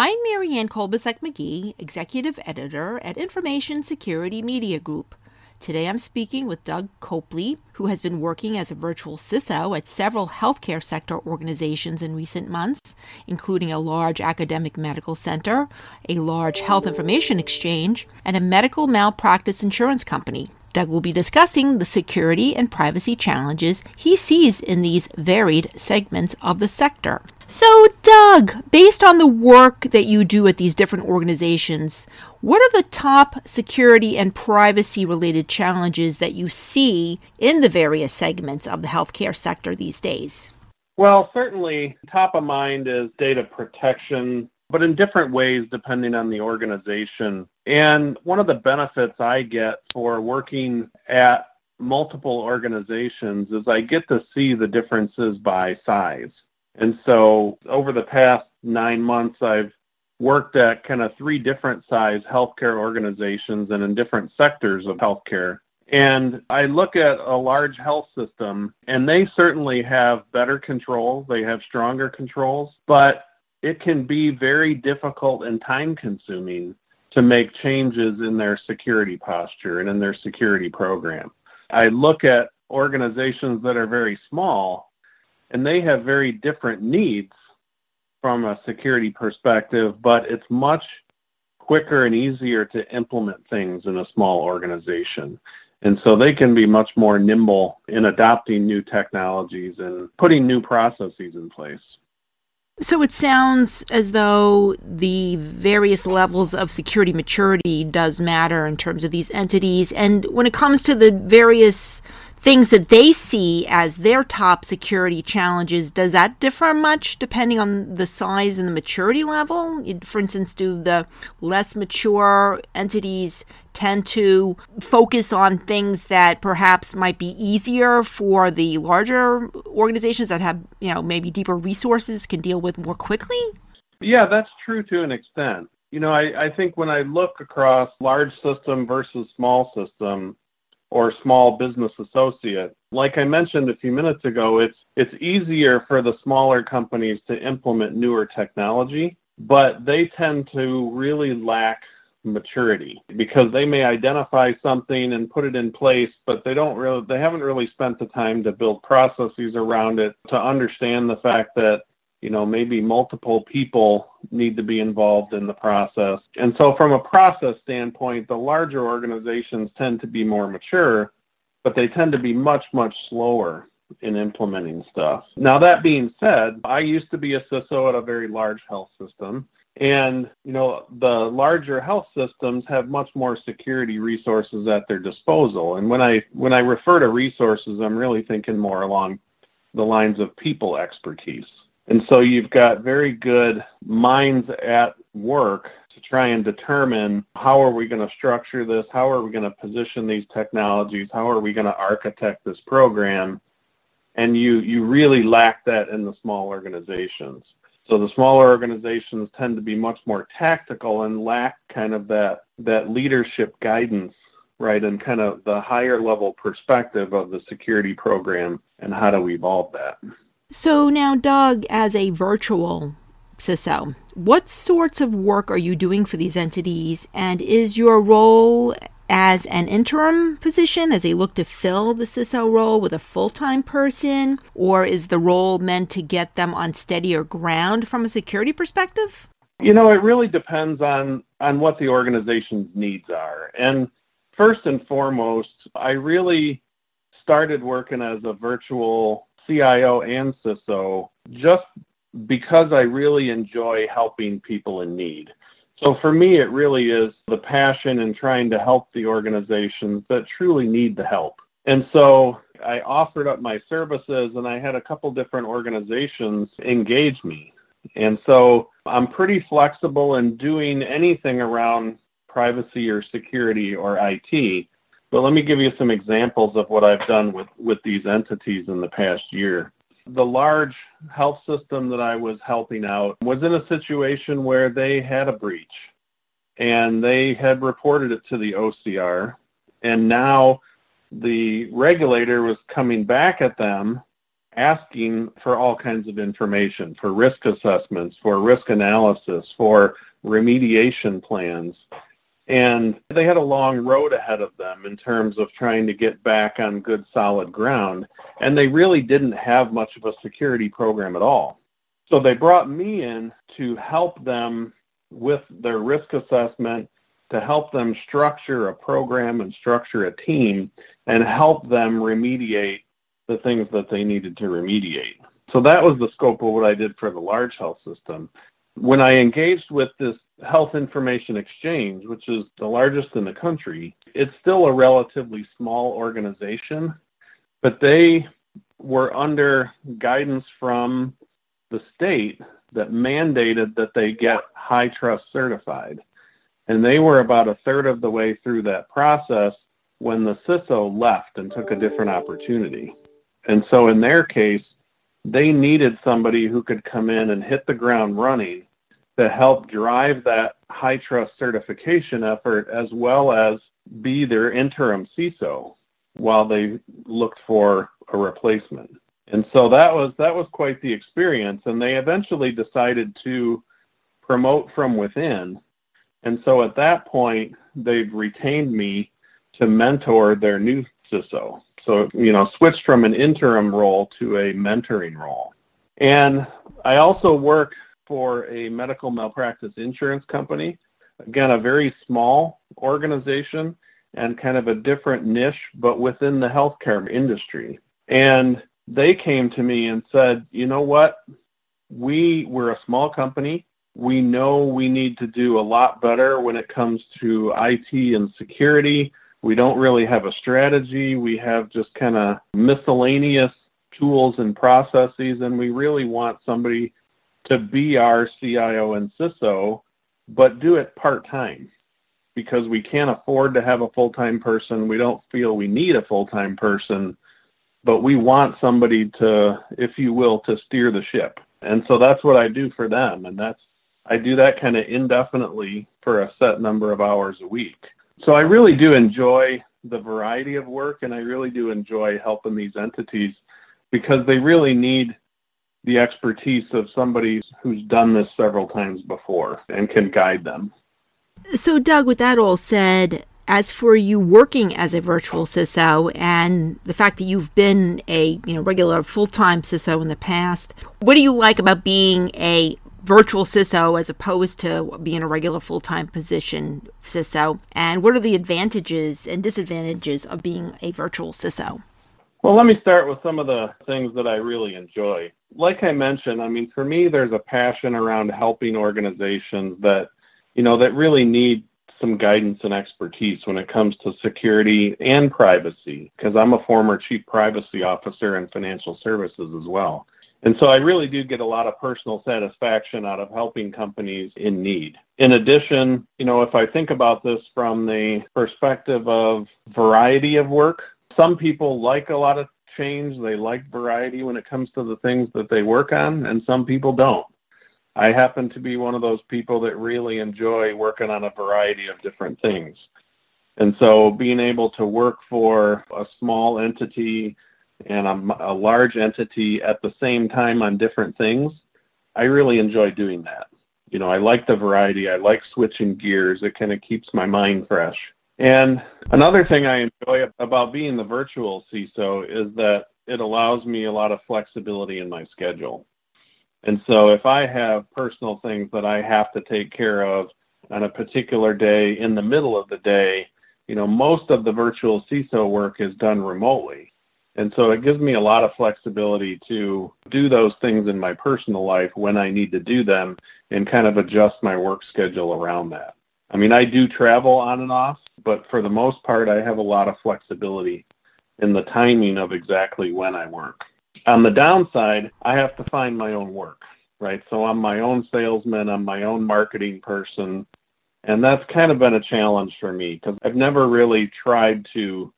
I'm Marianne Kolbasuk McGee, Executive Editor at Information Security Media Group. Today I'm speaking with Doug Copley, who has been working as a virtual CISO at several healthcare sector organizations in recent months, including a large academic medical center, a large health information exchange, and a medical malpractice insurance company. Doug will be discussing the security and privacy challenges he sees in these varied segments of the sector. So, Doug, based on the work that you do at these different organizations, what are the top security and privacy related challenges that you see in the various segments of the healthcare sector these days? Well, certainly top of mind is data protection, but in different ways depending on the organization. And one of the benefits I get for working at multiple organizations is I get to see the differences by size. And so over the past nine months, I've worked at kind of three different size healthcare organizations and in different sectors of healthcare. And I look at a large health system and they certainly have better controls. They have stronger controls, but it can be very difficult and time consuming to make changes in their security posture and in their security program. I look at organizations that are very small and they have very different needs from a security perspective, but it's much quicker and easier to implement things in a small organization. And so they can be much more nimble in adopting new technologies and putting new processes in place. So it sounds as though the various levels of security maturity does matter in terms of these entities. And when it comes to the various things that they see as their top security challenges, does that differ much depending on the size and the maturity level? For instance, do the less mature entities tend to focus on things that perhaps might be easier for the larger organizations that have, you know, maybe deeper resources can deal with more quickly? Yeah, that's true to an extent. You know, I, I think when I look across large system versus small system, or small business associate. Like I mentioned a few minutes ago, it's it's easier for the smaller companies to implement newer technology, but they tend to really lack maturity because they may identify something and put it in place but they don't really they haven't really spent the time to build processes around it to understand the fact that you know, maybe multiple people need to be involved in the process. And so from a process standpoint, the larger organizations tend to be more mature, but they tend to be much, much slower in implementing stuff. Now that being said, I used to be a CISO at a very large health system. And, you know, the larger health systems have much more security resources at their disposal. And when I when I refer to resources, I'm really thinking more along the lines of people expertise. And so you've got very good minds at work to try and determine how are we going to structure this, how are we going to position these technologies, how are we going to architect this program. And you, you really lack that in the small organizations. So the smaller organizations tend to be much more tactical and lack kind of that, that leadership guidance, right, and kind of the higher level perspective of the security program and how to evolve that. So now, Doug, as a virtual CISO, what sorts of work are you doing for these entities? And is your role as an interim position as they look to fill the CISO role with a full time person? Or is the role meant to get them on steadier ground from a security perspective? You know, it really depends on, on what the organization's needs are. And first and foremost, I really started working as a virtual CIO and CISO just because I really enjoy helping people in need. So for me, it really is the passion in trying to help the organizations that truly need the help. And so I offered up my services and I had a couple different organizations engage me. And so I'm pretty flexible in doing anything around privacy or security or IT. But let me give you some examples of what I've done with, with these entities in the past year. The large health system that I was helping out was in a situation where they had a breach and they had reported it to the OCR and now the regulator was coming back at them asking for all kinds of information, for risk assessments, for risk analysis, for remediation plans. And they had a long road ahead of them in terms of trying to get back on good solid ground. And they really didn't have much of a security program at all. So they brought me in to help them with their risk assessment, to help them structure a program and structure a team and help them remediate the things that they needed to remediate. So that was the scope of what I did for the large health system. When I engaged with this Health Information Exchange, which is the largest in the country, it's still a relatively small organization, but they were under guidance from the state that mandated that they get HITRUST certified. And they were about a third of the way through that process when the CISO left and took a different opportunity. And so in their case, they needed somebody who could come in and hit the ground running to help drive that HITRUST certification effort as well as be their interim CISO while they looked for a replacement. And so that was that was quite the experience and they eventually decided to promote from within. And so at that point they've retained me to mentor their new CISO. So, you know, switched from an interim role to a mentoring role. And I also work for a medical malpractice insurance company. Again, a very small organization and kind of a different niche, but within the healthcare industry. And they came to me and said, you know what? We, we're a small company. We know we need to do a lot better when it comes to IT and security. We don't really have a strategy. We have just kind of miscellaneous tools and processes, and we really want somebody to be our CIO and CISO, but do it part-time because we can't afford to have a full-time person. We don't feel we need a full-time person, but we want somebody to, if you will, to steer the ship. And so that's what I do for them. And that's, I do that kind of indefinitely for a set number of hours a week. So I really do enjoy the variety of work and I really do enjoy helping these entities because they really need the expertise of somebody who's done this several times before and can guide them. So, Doug, with that all said, as for you working as a virtual CISO and the fact that you've been a you know regular full-time CISO in the past, what do you like about being a virtual CISO as opposed to being a regular full-time position CISO? And what are the advantages and disadvantages of being a virtual CISO? Well, let me start with some of the things that I really enjoy. Like I mentioned, I mean, for me, there's a passion around helping organizations that, you know, that really need some guidance and expertise when it comes to security and privacy, because I'm a former chief privacy officer in financial services as well. And so I really do get a lot of personal satisfaction out of helping companies in need. In addition, you know, if I think about this from the perspective of variety of work, some people like a lot of change. They like variety when it comes to the things that they work on, and some people don't. I happen to be one of those people that really enjoy working on a variety of different things. And so being able to work for a small entity and a, a large entity at the same time on different things, I really enjoy doing that. You know, I like the variety. I like switching gears. It kind of keeps my mind fresh. And another thing I enjoy about being the virtual CISO is that it allows me a lot of flexibility in my schedule. And so if I have personal things that I have to take care of on a particular day in the middle of the day, you know, most of the virtual CISO work is done remotely. And so it gives me a lot of flexibility to do those things in my personal life when I need to do them and kind of adjust my work schedule around that. I mean, I do travel on and off, but for the most part, I have a lot of flexibility in the timing of exactly when I work. On the downside, I have to find my own work, right? So I'm my own salesman, I'm my own marketing person, and that's kind of been a challenge for me because I've never really tried to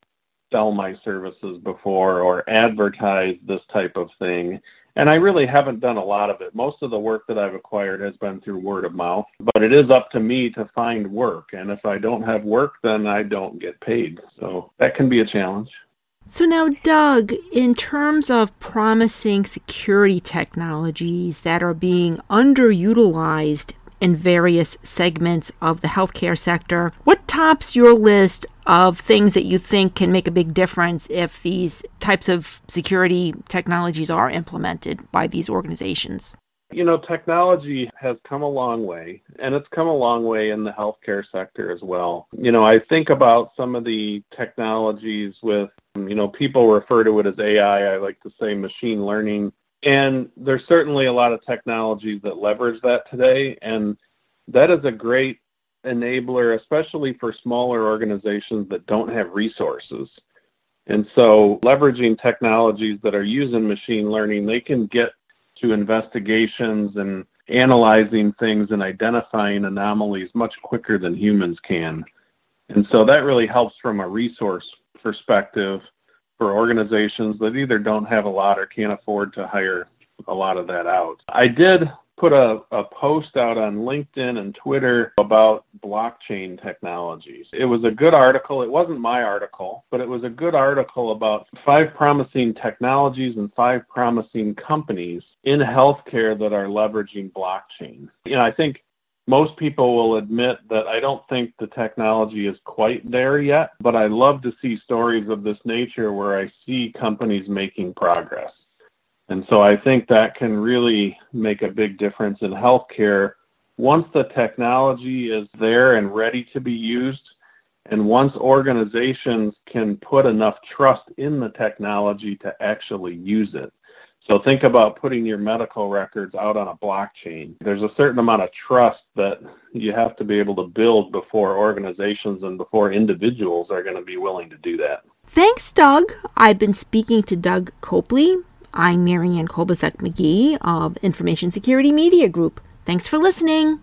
sell my services before or advertise this type of thing. And I really haven't done a lot of it. Most of the work that I've acquired has been through word of mouth, but it is up to me to find work. And if I don't have work, then I don't get paid. So that can be a challenge. So now, Doug, in terms of promising security technologies that are being underutilized in various segments of the healthcare sector, what tops your list of things that you think can make a big difference if these types of security technologies are implemented by these organizations? You know, technology has come a long way, and it's come a long way in the healthcare sector as well. You know, I think about some of the technologies with, you know, people refer to it as AI. I like to say machine learning. And there's certainly a lot of technologies that leverage that today, and that is a great enabler, especially for smaller organizations that don't have resources. And so leveraging technologies that are using machine learning, they can get to investigations and analyzing things and identifying anomalies much quicker than humans can. And so that really helps from a resource perspective for organizations that either don't have a lot or can't afford to hire a lot of that out. I did put a, a post out on LinkedIn and Twitter about blockchain technologies. It was a good article. It wasn't my article, but it was a good article about five promising technologies and five promising companies in healthcare that are leveraging blockchain. You know, I think most people will admit that I don't think the technology is quite there yet, but I love to see stories of this nature where I see companies making progress. And so I think that can really make a big difference in healthcare once the technology is there and ready to be used and once organizations can put enough trust in the technology to actually use it. So think about putting your medical records out on a blockchain. There's a certain amount of trust that you have to be able to build before organizations and before individuals are going to be willing to do that. Thanks, Doug. I've been speaking to Doug Copley, I'm Marianne Kolbasuk McGee of Information Security Media Group. Thanks for listening.